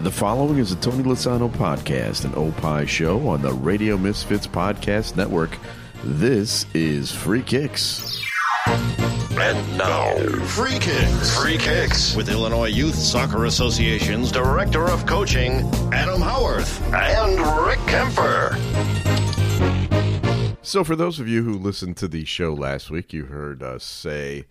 The following is a Tony Lasano podcast, an Opie show on the Radio Misfits Podcast Network. This is Free Kicks. And now, Free Kicks. Free Kicks with Illinois Youth Soccer Association's Director of Coaching, Adam Howarth, and Rick Kemper. So, for those of you who listened to the show last week, you heard us say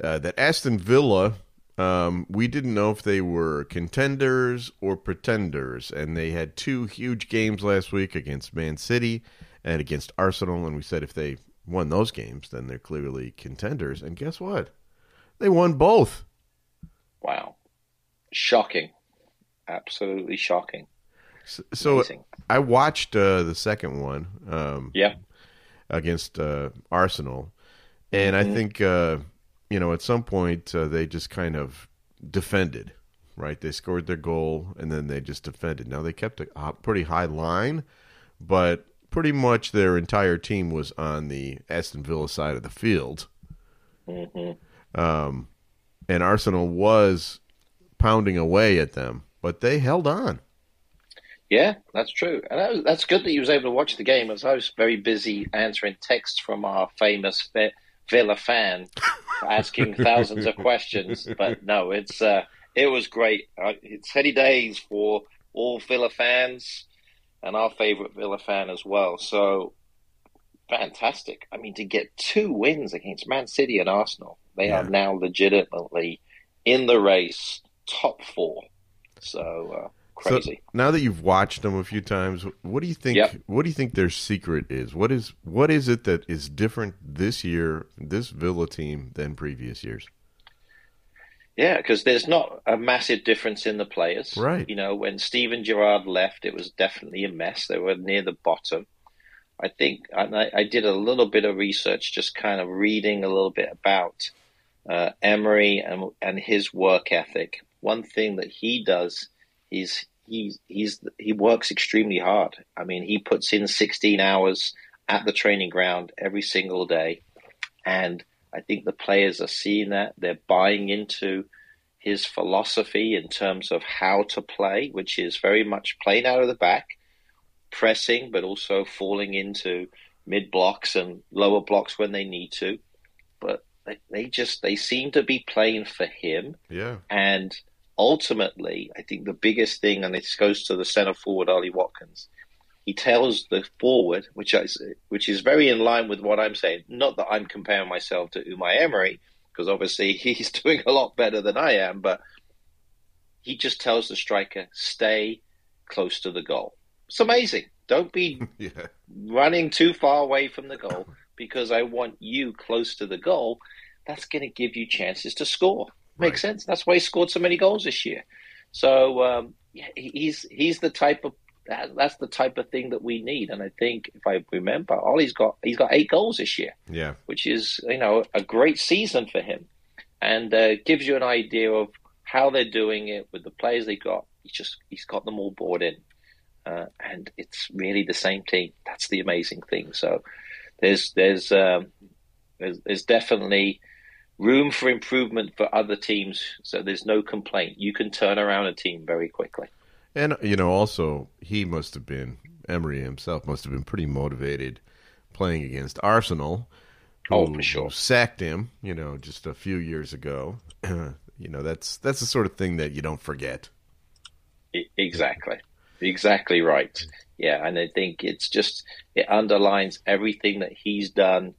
uh, that Aston Villa, um, we didn't know if they were contenders or pretenders, and they had two huge games last week against Man City and against Arsenal, and we said if they won those games, then they're clearly contenders. And guess what? They won both. Wow. Shocking. Absolutely shocking. So, so I watched uh, the second one. Um, Yeah. against uh, Arsenal, and I think uh, you know at some point uh, they just kind of defended. Right, they scored their goal and then they just defended. Now they kept a pretty high line, but pretty much their entire team was on the Aston Villa side of the field. Um, and Arsenal was pounding away at them, but they held on. Yeah, that's true. And that was, that's good that you was able to watch the game as I was very busy answering texts from our famous Villa fan asking thousands of questions. But no, it's uh, it was great. Uh, it's heady days for all Villa fans and our favorite Villa fan as well. So fantastic. I mean, to get two wins against Man City and Arsenal, they are now legitimately in the race, top four. So uh, crazy. So now that you've watched them a few times, what do you think? Yep. What do you think their secret is? What is what is it that is different this year, this Villa team than previous years? Yeah, because there's not a massive difference in the players. Right. You know, when Steven Gerrard left, it was definitely a mess. They were near the bottom. I think and I, I did a little bit of research, just kind of reading a little bit about uh, Emery and and his work ethic. One thing that he does he's he's he works extremely hard. I mean, he puts in 16 hours at the training ground every single day, and I think the players are seeing that. They're buying into his philosophy in terms of how to play, which is very much playing out of the back, pressing, but also falling into mid blocks and lower blocks when they need to. But they, they just they seem to be playing for him. Yeah, And ultimately, I think the biggest thing, and this goes to the centre forward, Ollie Watkins, he tells the forward, which I, which is very in line with what I'm saying. Not that I'm comparing myself to Unai Emery, because obviously he's doing a lot better than I am, but he just tells the striker, stay close to the goal. It's amazing. Don't be yeah, running too far away from the goal because I want you close to the goal. That's going to give you chances to score. Makes sense. That's why he scored so many goals this year. So um, yeah, he's he's the type of that, that's the type of thing that we need. And I think if I remember, Ollie's got he's got eight goals this year, yeah. which is you know a great season for him, and uh, gives you an idea of how they're doing it with the players they got. He's just he's got them all bought in, uh, and it's really the same team. That's the amazing thing. So there's there's um, there's, there's definitely room for improvement for other teams. So there's no complaint. You can turn around a team very quickly. And you know, also he must have been Emery himself must have been pretty motivated playing against Arsenal. Oh, who- for sure. sacked him. You know, just a few years ago. you know, that's that's the sort of thing that you don't forget. Exactly. Exactly right. Yeah, and I think it's just it underlines everything that he's done.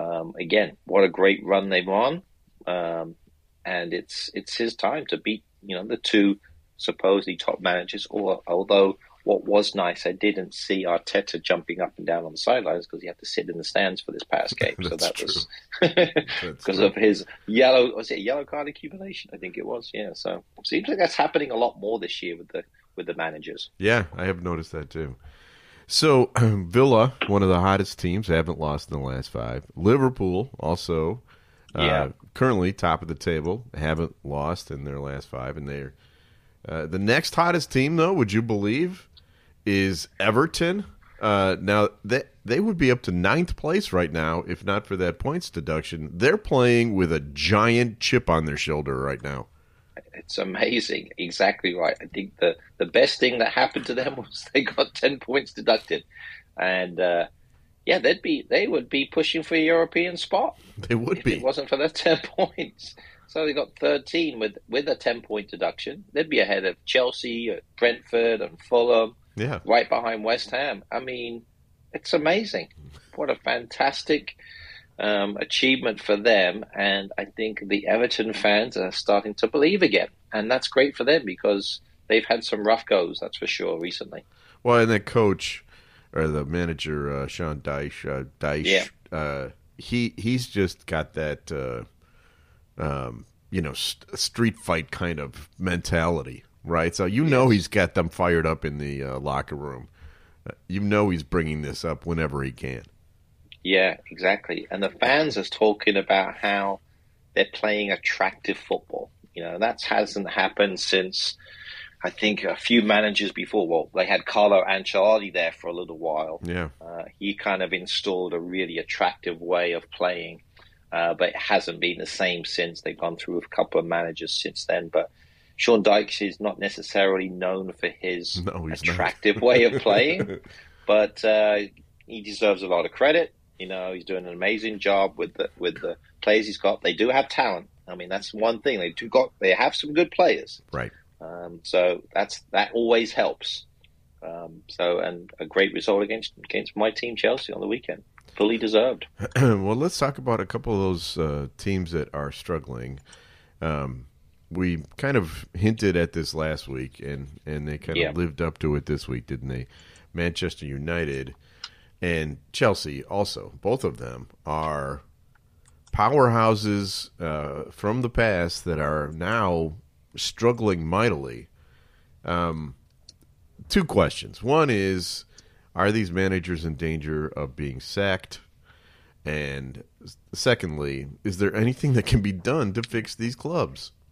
Um, again, what a great run they've on, um, and it's it's his time to beat you know the two supposedly top managers. Or although what was nice, I didn't see Arteta jumping up and down on the sidelines because he had to sit in the stands for this past game. so that was because of his yellow was it a yellow card accumulation? I think it was. Yeah. So seems like that's happening a lot more this year with the with the managers. Yeah, I have noticed that too. So Villa, one of the hottest teams, haven't lost in the last five. Liverpool also, uh, Yeah. currently top of the table, haven't lost in their last five, and they're uh, the next hottest team. Though, would you believe, is Everton. Uh, now they they would be up to ninth place right now if not for that points deduction. They're playing with a giant chip on their shoulder right now. It's amazing. Exactly right. I think the, the best thing that happened to them was they got 10 points deducted. And, uh, yeah, they'd be they would be pushing for a European spot. They would if be. It wasn't for the ten points. So they got thirteen with with a ten point deduction. They'd be ahead of Chelsea, Brentford, and Fulham. Yeah, right behind West Ham. I mean, it's amazing. What a fantastic um, achievement for them, and I think the Everton fans are starting to believe again, and that's great for them because they've had some rough goes, that's for sure, recently. Well, and the coach or the manager uh, Sean Dyche, uh, Dyche, yeah. uh, he he's just got that uh, um, you know st- street fight kind of mentality, right? So you know he's got them fired up in the uh, locker room. Uh, you know he's bringing this up whenever he can. Yeah, exactly. And the fans are talking about how they're playing attractive football. You know, that hasn't happened since I think a few managers before. Well, they had Carlo Ancelotti there for a little while. Yeah, uh, he kind of installed a really attractive way of playing, uh, but it hasn't been the same since. They've gone through a couple of managers since then, but. Sean Dyche is not necessarily known for his no, attractive way of playing, but uh, he deserves a lot of credit. You know, he's doing an amazing job with the with the players he's got. They do have talent. I mean, that's one thing. They do got they have some good players. Right. Um, so that's that always helps. Um, so and a great result against against my team Chelsea on the weekend, fully deserved. well, let's talk about a couple of those uh, teams that are struggling. Um, we kind of hinted at this last week, and and they kind of lived up to it this week, didn't they? Manchester United and Chelsea also, both of them are powerhouses uh, from the past that are now struggling mightily. Um, two questions. One is, are these managers in danger of being sacked? And secondly, is there anything that can be done to fix these clubs?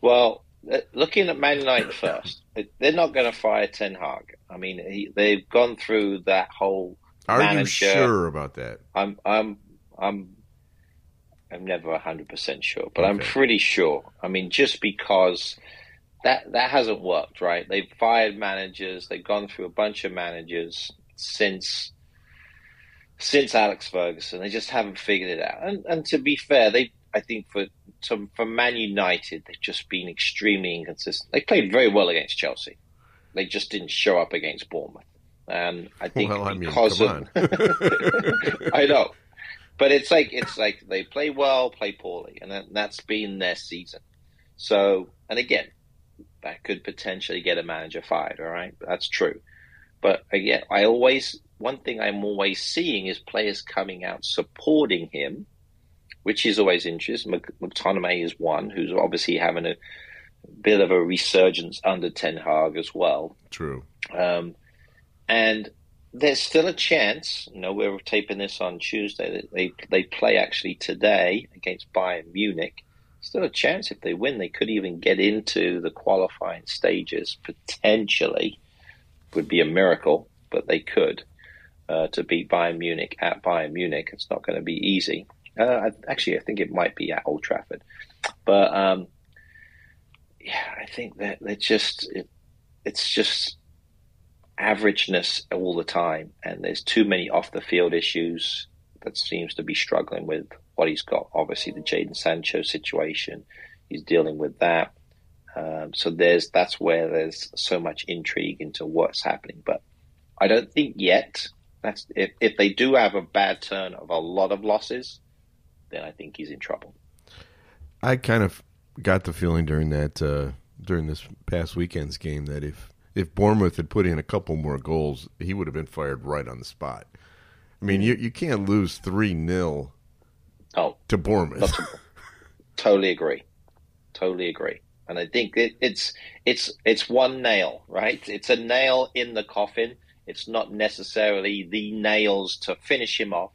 Well, looking at Man United first, they're not going to fire Ten Hag. I mean, he, they've gone through that whole. Are manager, you sure about that? I'm I'm I'm I'm never hundred percent sure, but I'm pretty sure. I mean, just because that that hasn't worked, right? They've fired managers. They've gone through a bunch of managers since since Alex Ferguson. They just haven't figured it out. And and to be fair, they I think for for Man United, they've just been extremely inconsistent. They played very well against Chelsea. They just didn't show up against Bournemouth. And I think Well, I mean, because of. I know, but it's like it's like they play well, play poorly, and that, that's been their season. So, and again, that could potentially get a manager fired. All right, that's true. But again, I always one thing I'm always seeing is players coming out supporting him, which is always interesting. Mc- McTominay is one who's obviously having a bit of a resurgence under Ten Hag as well. True. Um, and there's still a chance. You know, we're taping this on Tuesday. That they they play actually today against Bayern Munich. Still a chance if they win, they could even get into the qualifying stages potentially. Would be a miracle, but they could uh, to beat Bayern Munich at Bayern Munich. It's not going to be easy. Uh, actually, I think it might be at Old Trafford, but um, yeah, I think that they're just it, it's just averageness all the time, and there's too many off the field issues that seems to be struggling with what he's got. Obviously, the Jadon Sancho situation, he's dealing with that. Um, so there's that's where there's so much intrigue into what's happening. But I don't think yet. That's if if they do have a bad turn of a lot of losses, then I think he's in trouble. I kind of got the feeling during that uh, during this past weekend's game that if if Bournemouth had put in a couple more goals, he would have been fired right on the spot. I mean, you you can't lose three 0 Oh, to Bournemouth. To- totally agree. Totally agree. And I think it, it's it's it's one nail, right? It's a nail in the coffin. It's not necessarily the nails to finish him off.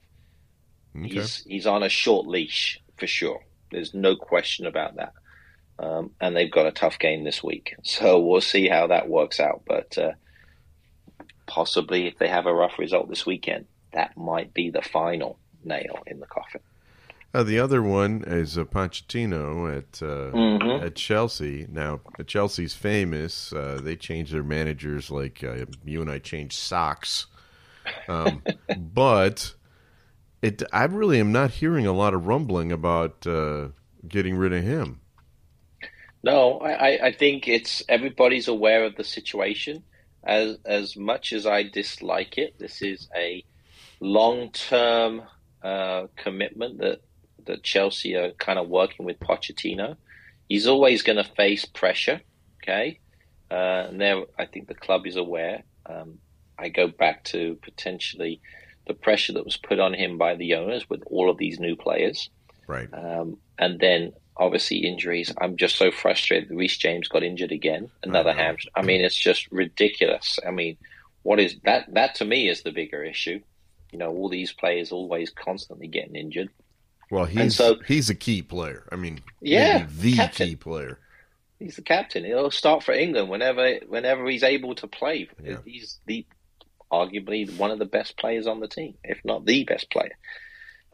Okay. He's he's on a short leash for sure. There's no question about that. Um, and they've got a tough game this week, so we'll see how that works out. But uh, possibly, if they have a rough result this weekend, that might be the final nail in the coffin. Uh, the other one is uh, Pochettino at uh, Mhm. at Chelsea. Now, Chelsea's famous. Uh, they change their managers like uh, you and I change socks. Um, but it, I really am not hearing a lot of rumbling about uh, getting rid of him. No, I, I- think it's everybody's aware of the situation. As as much as I dislike it, this is a long term uh, commitment that that Chelsea are kind of working with Pochettino. He's always going to face pressure, okay, uh, and there I think the club is aware. Um, I go back to potentially the pressure that was put on him by the owners with all of these new players. Right. Um, and then obviously injuries. I'm just so frustrated. that Reece James got injured again, another I hamstring. I mean, it's just ridiculous. I mean, what is that? That to me is the bigger issue. You know, all these players always constantly getting injured. Well, he's so- he's a key player. I mean, Yeah, the captain. key player. He's the captain. He'll start for England whenever whenever he's able to play. Yeah. He's the arguably one of the best players on the team, if not the best player.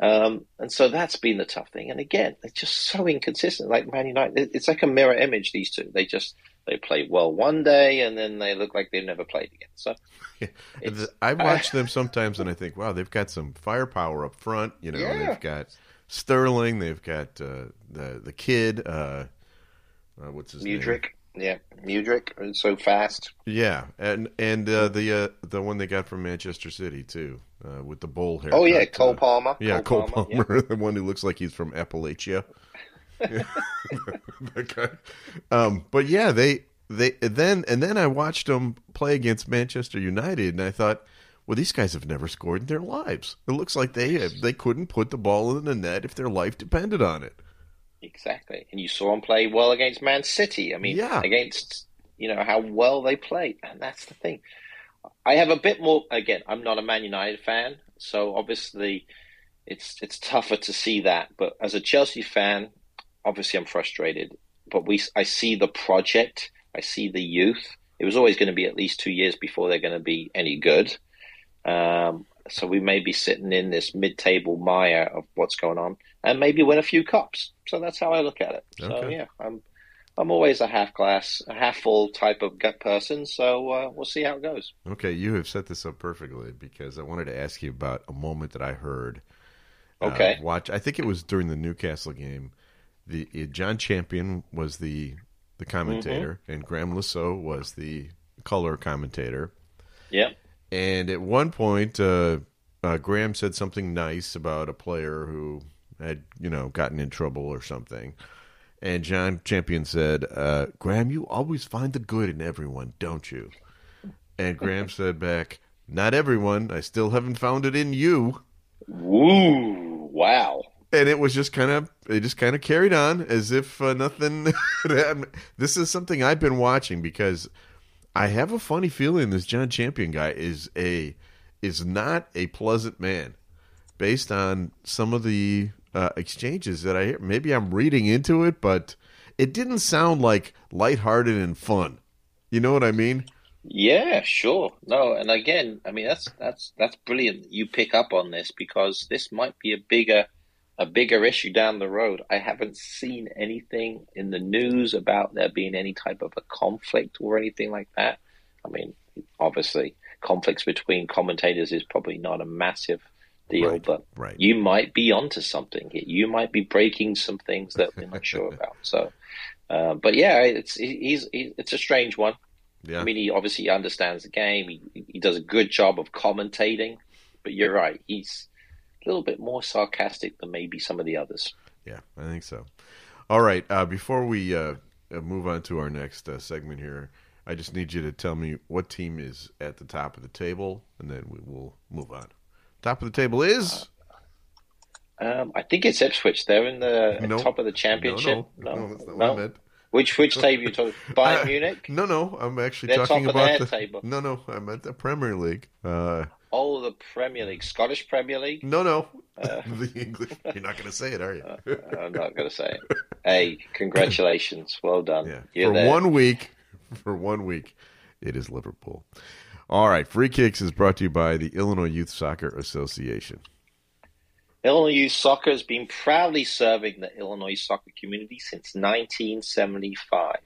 Um, and so that's been the tough thing. And again, they're just so inconsistent. Like Man United, it's like a mirror image. These two, they just they play well one day, and then they look like they've never played again. So it's, I watch them sometimes and I think, wow, they've got some firepower up front. You know, Yeah. they've got Sterling, they've got uh, the the kid. Uh, uh, what's his name? Yeah, Mudryk, is so fast. Yeah, and and uh, the uh, the one they got from Manchester City too, uh, with the bowl hair. Oh yeah, Cole Palmer. Yeah, Cole, yeah. Palmer, the one who looks like he's from Appalachia. Yeah. that guy. Um, but yeah, they they then and then I watched them play against Manchester United, and I thought, well, these guys have never scored in their lives. It looks like they they couldn't put the ball in the net if their life depended on it. Exactly. And you saw him play well against Man City. I mean, Yeah. against, you know, how well they played. And that's the thing. I have a bit more, again, I'm not a Man United fan. So obviously it's, it's tougher to see that. But as a Chelsea fan, obviously I'm frustrated. But we, I see the project. I see the youth. It was always going to be at least two years before they're going to be any good. Um, so we may be sitting in this mid-table mire of what's going on, and maybe win a few cups. So that's how I look at it. So Okay. yeah, I'm I'm always a half glass, a half full type of gut person. So uh, we'll see how it goes. Okay, you have set this up perfectly because I wanted to ask you about a moment that I heard. uh, Okay. watch. I think it was during the Newcastle game. The uh, Jon Champion was the the commentator, Mm-hmm. and Graeme Le Saux was the color commentator. Yeah. And at one point, uh, uh, Graeme said something nice about a player who had, you know, gotten in trouble or something. And Jon Champion said, uh, Graeme, you always find the good in everyone, don't you? And Graeme said back, Not everyone. I still haven't found it in you. Woo! Wow. And it was just kind of, it just kind of carried on as if uh, nothing. This is something I've been watching because I have a funny feeling this Jon Champion guy is a is not a pleasant man, based on some of the uh, exchanges that I hear. Maybe I'm reading into it, but it didn't sound like lighthearted and fun. You know what I mean? Yeah, sure. No, and again, I mean that's that's that's brilliant. You pick up on this because this might be a bigger a bigger issue down the road. I haven't seen anything in the news about there being any type of a conflict or anything like that. I mean, obviously, conflicts between commentators is probably not a massive deal, Right, but right. you might be onto something. You might be breaking some things that we're not sure about. So, uh, but yeah, it's he's, he's it's a strange one. Yeah. I mean, he obviously understands the game. He, he does a good job of commentating, but you're right. He's a little bit more sarcastic than maybe some of the others. Yeah, I think so. All right. Uh, before we uh, move on to our next uh, segment here, I just need you to tell me what team is at the top of the table, and then we will move on. Top of the table is Um, I think it's Ipswich. They're in the No. top of the championship. No, no, no, no. meant. Which which table you talking? Bayern Uh, Munich. No, no, I'm actually They're talking top of about their the table. No, no, I meant the Premier League. Uh, Oh, the Premier League, Scottish Premier League. no, no, Uh. the English. You're not going to say it, are you? I'm not going to say it. Hey, congratulations, well done. Yeah. You're for there. one week, for one week, it is Liverpool. All right. Free Kicks is brought to you by the Illinois Youth Soccer Association. Illinois Youth Soccer has been proudly serving the Illinois soccer community since 1975.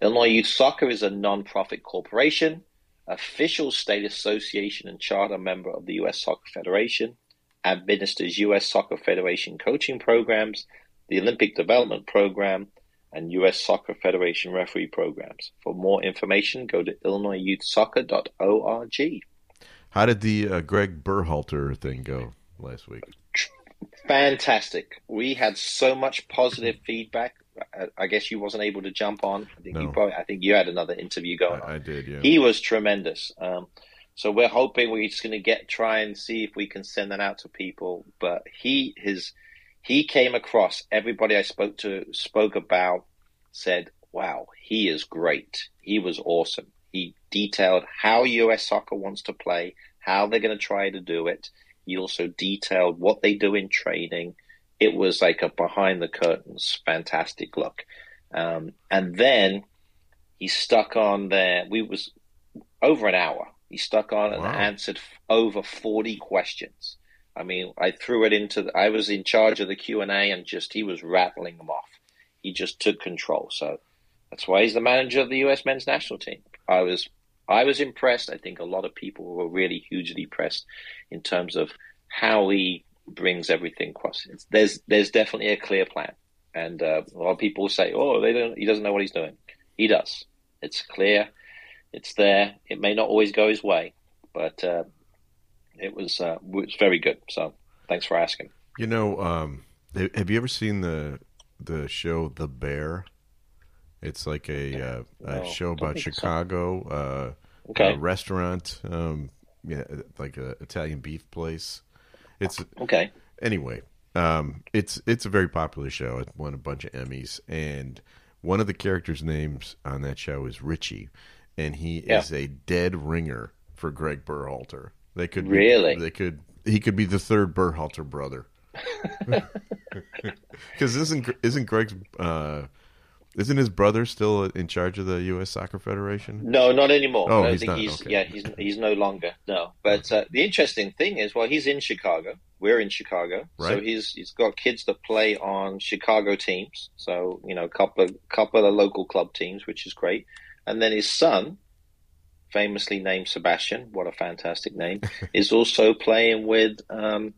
Illinois Youth Soccer is a non-profit corporation, official state association and charter member of the U.S. Soccer Federation, administers U.S. Soccer Federation coaching programs, the Olympic Development Program, and U.S. Soccer Federation referee programs. For more information, go to illinoisyouthsoccer.org. How did the uh, Greg Berhalter thing go last week? Fantastic. We had so much positive feedback. I guess you wasn't able to jump on. I think No. you probably. I think you had another interview going on. I, I did, yeah. He was tremendous. Um, so we're hoping we're just going to get try and see if we can send that out to people. But he his he came across everybody I spoke to spoke about said, "Wow, he is great. He was awesome. He detailed how U.S. soccer wants to play, how they're going to try to do it. He also detailed what they do in training. It was like a behind the curtains, fantastic look. Um, and then he stuck on there. We was over an hour. He stuck on and answered f- over forty questions. I mean, I threw it into. The, I was in charge of the Q and A, and just he was rattling them off. He just took control. So that's why he's the manager of the U.S. men's national team. I was, I was impressed. I think a lot of people were really hugely impressed in terms of how he brings everything across. It's, there's, there's definitely a clear plan, and uh, a lot of people say, "Oh, they don't. He doesn't know what he's doing." He does. It's clear. It's there. It may not always go his way, but uh, it was uh, it was very good. So thanks for asking. You know, um, have you ever seen the the show The Bear? It's like a, uh, a No, show about think so. Chicago, uh, Okay. a restaurant, um, yeah, like a Italian beef place. It's Okay. anyway, um, it's it's a very popular show. It won a bunch of Emmys, and one of the characters' names on that show is Richie, and he Yeah. is a dead ringer for Greg Berhalter. They could Really? be, they could he could be the third Berhalter brother. Because isn't isn't Greg's uh, isn't his brother still in charge of the U.S. Soccer Federation? No, not anymore. Oh, I he's think not, he's okay. yeah, he's he's no longer. No. But uh, the interesting thing is well, he's in Chicago. We're in Chicago. So he's he's got kids that play on Chicago teams. So, you know, a couple of couple of local club teams, which is great. And then his son, famously named Sebastian, what a fantastic name, is also playing with um,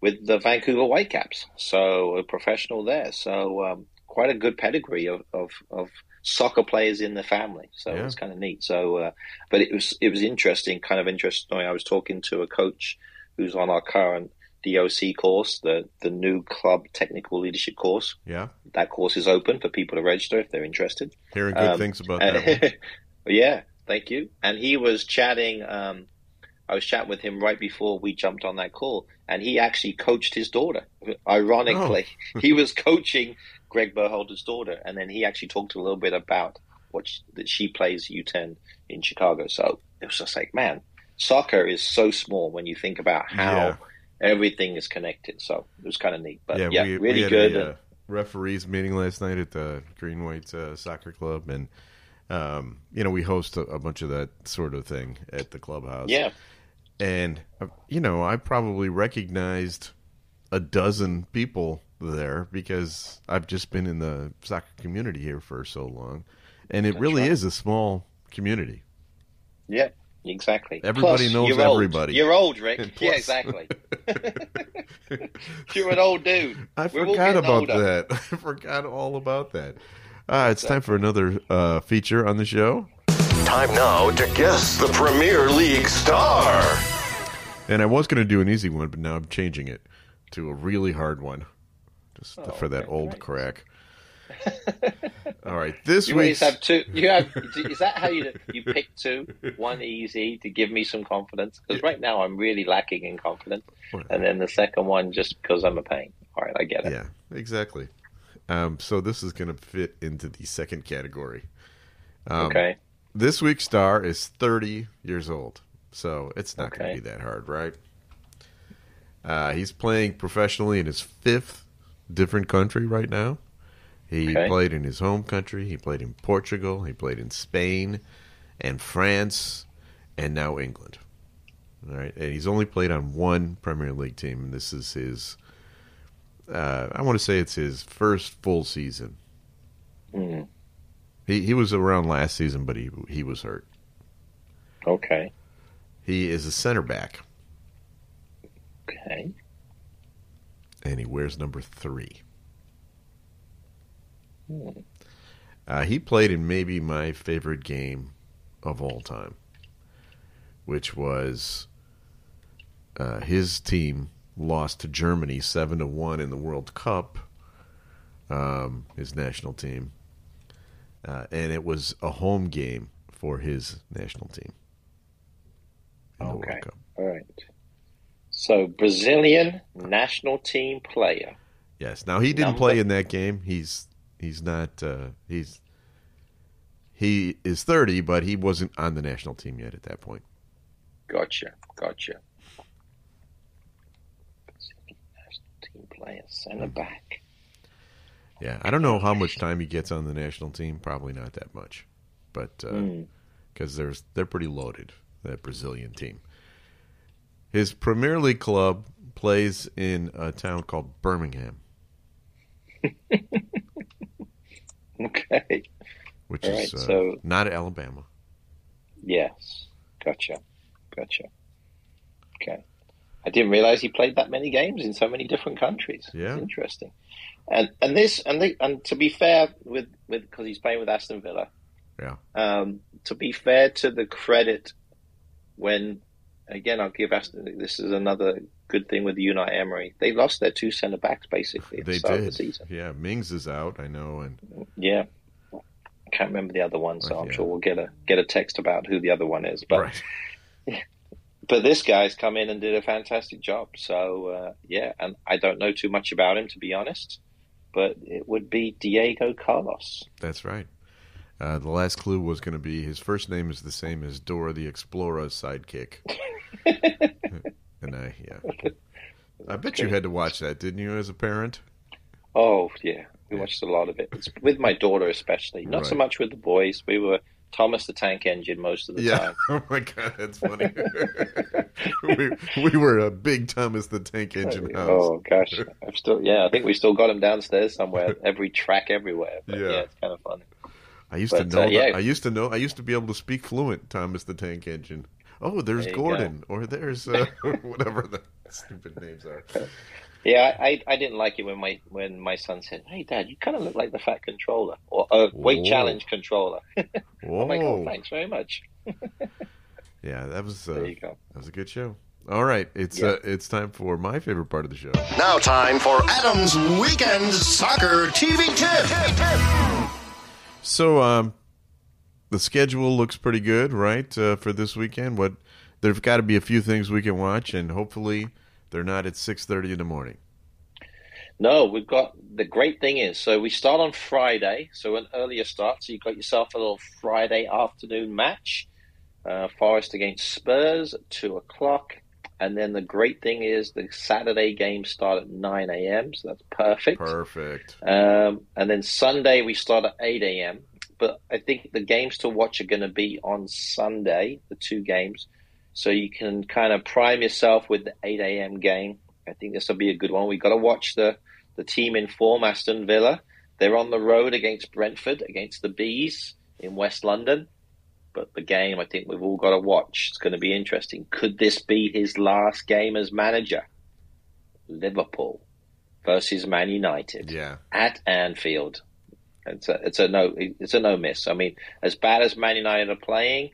with the Vancouver Whitecaps. So a professional there. So um, quite a good pedigree of, of, of soccer players in the family. So Yeah. it's kind of neat. So, uh, but it was it was interesting, kind of interesting. I was talking to a coach who's on our current DOC course, the the new club technical leadership course. Yeah, That course is open for people to register if they're interested. hearing good Um, things about that. one. yeah, thank you. And he was chatting. Um, I was chatting with him right before we jumped on that call, and he actually coached his daughter. Ironically, he was coaching Greg Berhalter's daughter, and then he actually talked a little bit about what she, that she plays U10 in Chicago. So it was just like, man, soccer is so small when you think about how Yeah. everything is connected. So it was kind of neat. But yeah, yeah, we, really we had good. A, uh, referees meeting last night at the Green White uh, Soccer Club, and um, you know we host a, a bunch of that sort of thing at the clubhouse. yeah, and uh, you know I probably recognized a dozen people there because I've just been in the soccer community here for so long, and it That's really right. is a small community. Yeah, exactly. Everybody Plus, knows you're old. everybody. You're old, Rick. And yeah, exactly. you're an old dude. I We're forgot about older. that. I forgot all about that. Uh, it's time for another uh, feature on the show. Time now to guess the Premier League star. And I was going to do an easy one, but now I'm changing it to a really hard one, just Oh, for that okay, old great. crack. All right, this week. You always have two. You have. Is that how you you pick two? One easy to give me some confidence because right now I'm really lacking in confidence, and then the second one just because I'm a pain. All right, I get it. yeah, exactly. Um, so this is going to fit into the second category. Um, okay. This week's star is 30 years old, so it's not going to be that hard, right? Uh, he's playing professionally in his fifth different country right now. He Okay. played in his home country. He played in Portugal. He played in Spain and France, and now England. All right, and he's only played on one Premier League team, and this is his. Uh, I want to say it's his first full season. Mm. He he was around last season, but he he was hurt. Okay. He is a center back, Okay. and he wears number three. Hmm. Uh, he played in maybe my favorite game of all time, which was uh, his team lost to Germany seven to one in the World Cup. Um, his national team, uh, and it was a home game for his national team. in the World Okay. All right. So Brazilian national team player. Yes. Now he didn't Number- play in that game. He's he's not uh, he's he is thirty, but he wasn't on the national team yet at that point. Gotcha. Gotcha. Brazilian national team player, center back. Yeah, I don't know how much time he gets on the national team. Probably not that much, but because Hmm. there's they're pretty loaded that Brazilian team. His Premier League club plays in a town called Birmingham, Okay. which All is right, uh, so- not Alabama. Yes. Gotcha. Gotcha. Okay. I didn't realize he played that many games in so many different countries. Yeah. Interesting. And and this and the, and to be fair with with because he's playing with Aston Villa. Yeah. Um, to be fair to the credit, when again I'll give Aston. This is another good thing with Unai Emery. They lost their two centre backs basically They the the did. season. Yeah, Mings is out. I know, and Yeah. Can't remember the other one, so Oh, I'm yeah. sure we'll get a get a text about who the other one is. But right. but this guy's come in and did a fantastic job. So uh, yeah, and I don't know too much about him to be honest, but it would be Diego Carlos. That's right. Uh, the last clue was going to be his first name is the same as Dora the Explorer's sidekick. and I, yeah. I bet you had to watch that, didn't you, as a parent? Oh yeah, we watched a lot of it. It's with my daughter especially, not so much with the boys. We were Thomas the Tank Engine most of the Yeah. time. Oh my God, that's funny. we, we were a big Thomas the Tank Engine house. Oh gosh, I've still yeah. I think we still got him downstairs somewhere. Every track everywhere. But Yeah. yeah. it's kind of funny. I used to know. uh, that- yeah. I used to know. I used to be able to speak fluent Thomas the Tank Engine. Oh, there's There you Gordon, or there's uh, whatever the stupid names are. Yeah, I, I didn't like it when my when my son said, "Hey, Dad, you kind of look like the Fat Controller or uh, Weight Whoa. Challenge Controller." Whoa, I'm like, "Oh, thanks very much." yeah, that was uh, There you go. that was a good show. All right, it's Yeah. uh, it's time for my favorite part of the show. Now, time for Adam's Weekend Soccer TV Tip. So, um, the schedule looks pretty good, right, uh, for this weekend. What there've got to be a few things we can watch, and hopefully they're not at six thirty in the morning. No, we've got the great thing is so we start on Friday, so an earlier start. So you've got yourself a little Friday afternoon match, uh, Forest against Spurs at two o'clock, and then the great thing is the Saturday games start at nine a.m. So that's perfect. Perfect. Um, and then Sunday we start at 8 a.m. But I think the games to watch are going to be on Sunday, the two games. So you can kind of prime yourself with the 8 a.m. game. I think this will be a good one. We've got to watch the, the team in form, Aston Villa. They're on the road against Brentford, against the Bees in West London. But the game, I think we've all got to watch. It's going to be interesting. Could this be his last game as manager? Liverpool versus Man United Yeah. at Anfield. It's a it's a no it's a no miss. I mean, as bad as Man United are playing,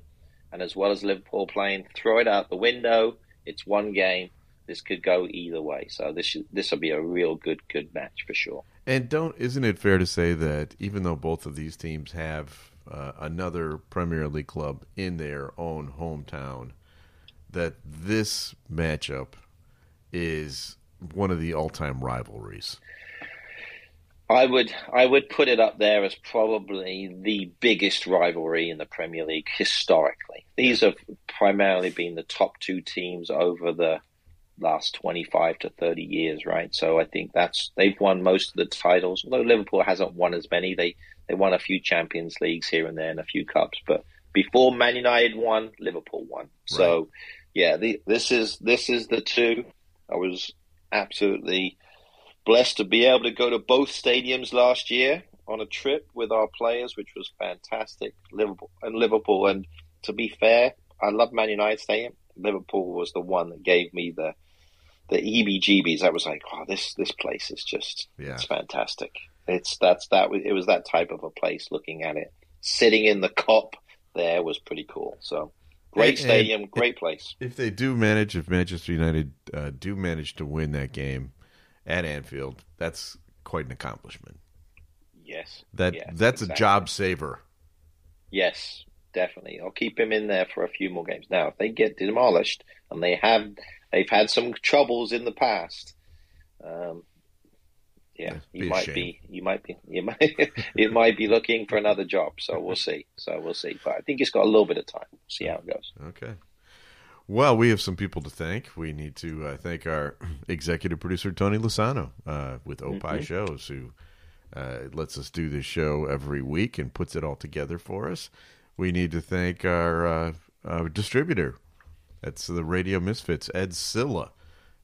and as well as Liverpool playing, throw it out the window. It's one game. This could go either way. So this should, this will be a real good good match for sure. And don't isn't it fair to say that even though both of these teams have uh, another Premier League club in their own hometown, that this matchup is one of the all-time rivalries. I would I would put it up there as probably the biggest rivalry in the Premier League historically. These have primarily been the top two teams over the last 25 to 30 years, right? So I think that's they've won most of the titles. Although Liverpool hasn't won as many, they they won a few Champions Leagues here and there and a few cups, but before Man United won, Liverpool won. So yeah, the, this is this is the two. I was absolutely blessed to be able to go to both stadiums last year on a trip with our players, which was fantastic. Liverpool and Liverpool, and to be fair, I love Man United Stadium. Liverpool was the one that gave me the the EBGBs. I was like, oh, this this place is just yeah. it's fantastic. It's that's that it was that type of a place. Looking at it, sitting in the Kop there was pretty cool. So great stadium, and great place. If they do manage, if Manchester United uh, do manage to win that game at Anfield, that's quite an accomplishment. Yes, that yes, that's exactly. a job saver. Yes, definitely. I'll keep him in there for a few more games. Now, if they get demolished, and they have, they've had some troubles in the past. Um, yeah, you might shame. be, you might be, you might, you might be looking for another job. So we'll see. So we'll see. But I think it's got a little bit of time. We'll see how it goes. Okay. Well, we have some people to thank. We need to uh, thank our executive producer Tony Lasano uh, with Opie mm-hmm. Shows, who uh, lets us do this show every week and puts it all together for us. We need to thank our uh, distributor. That's the Radio Misfits, Ed Cilla.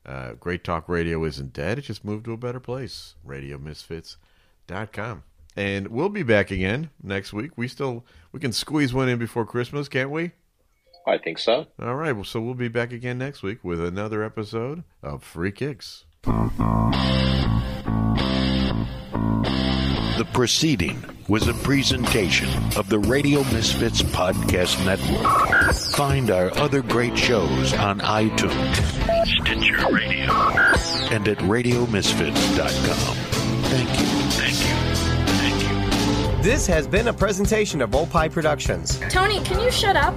Uh, Great Talk Radio isn't dead. It just moved to a better place. RadioMisfits.com. And we'll be back again next week. We still we can squeeze one in before Christmas, can't we? I think so. All right. Well, so we'll be back again next week with another episode of Free Kicks. The proceeding was a presentation of the Radio Misfits Podcast Network. Find our other great shows on iTunes, Stitcher Radio, and at RadioMisfits.com. Thank you. Thank you. Thank you. This has been a presentation of Opie Productions. Tony, can you shut up?